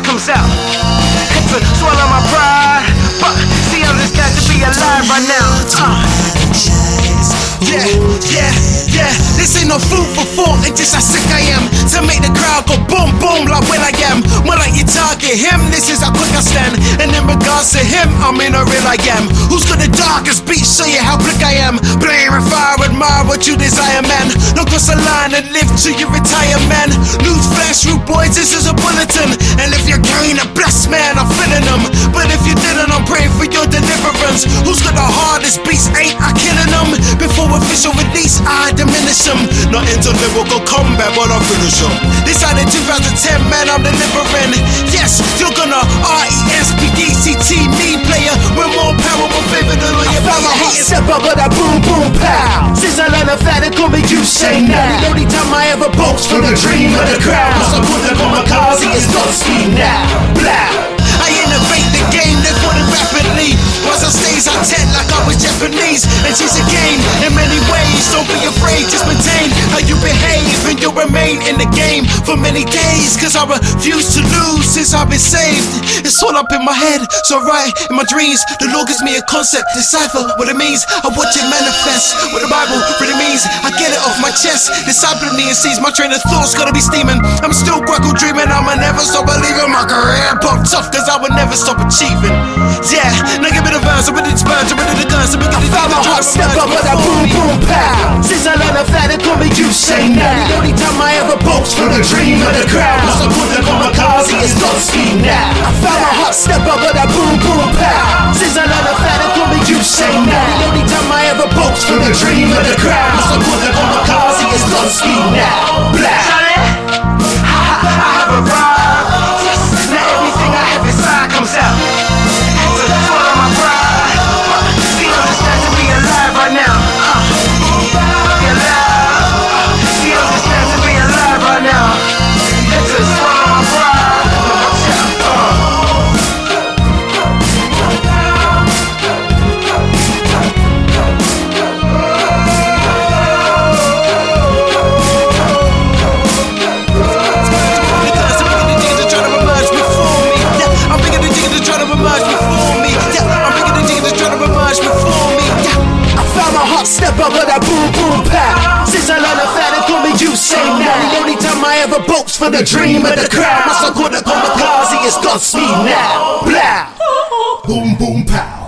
pride comes out. Had to swallow my pride, but see I'm just glad to be alive right now. Uh. Yeah, yeah, yeah. This ain't no food for thought. It's just how sick I am to make the crowd go boom boom like when I am. More like you target him. This is how quick I stand. And in regards to him, I'm in a real I am. Who's got the darkest beat? Show you how quick I am. Playing with fire, admire what you desire, man. No cross the line and live till you retire, man. News flash, rude boys, this is a bulletin. And if you're carrying a blessed man, I'm feeling them. But if you didn't, I'm praying for your deliverance. Who's got the hardest beats? Ain't I killing them? Before official release, I diminish them. Not into lyrical combat, but I'll finish them. This out in 2010, man, I'm delivering. Yes, you're gonna R E S P D C T me player. We're more power, more than all your Found my heart haters. step up, but I I learned a fact, they call me you say now. The only time I ever boast for the dream of the crowd. Must I put the kamikaze, it's God's speed now. Blah. I innovate the game, they put it rapidly. Once I stage, I tend like I was Japanese. And she's for many days. Cause I refuse to lose since I've been saved. It's all up in my head, so right in my dreams. The Lord gives me a concept, decipher what it means. I watch it manifest. What the Bible really means. I get it off my chest. Disciple me and sees my train of thoughts gotta be steaming. I'm still grapple dreaming, I'ma never stop believing. My career popped off cause I would never stop achieving. Yeah, now give me the vibes, I'm ready to spurge, I'm ready to guns, I'm ready to Found my heart step up, I boom boom pow. Since I learned a fact, they call me you say now. The only time I boast for the dream of the crowd. Must I put the kamikaze, God's speed now. I found heart step up, but I boom boom pow. Since I learned a fact, call me you say now. The only time I ever boast from the dream of the crowd. Must I put the kamikaze, God's speed now. Blah. I ever boast for the dream of the crowd. Call the kamikaze, it's God's speed now. Blah. Boom boom pow.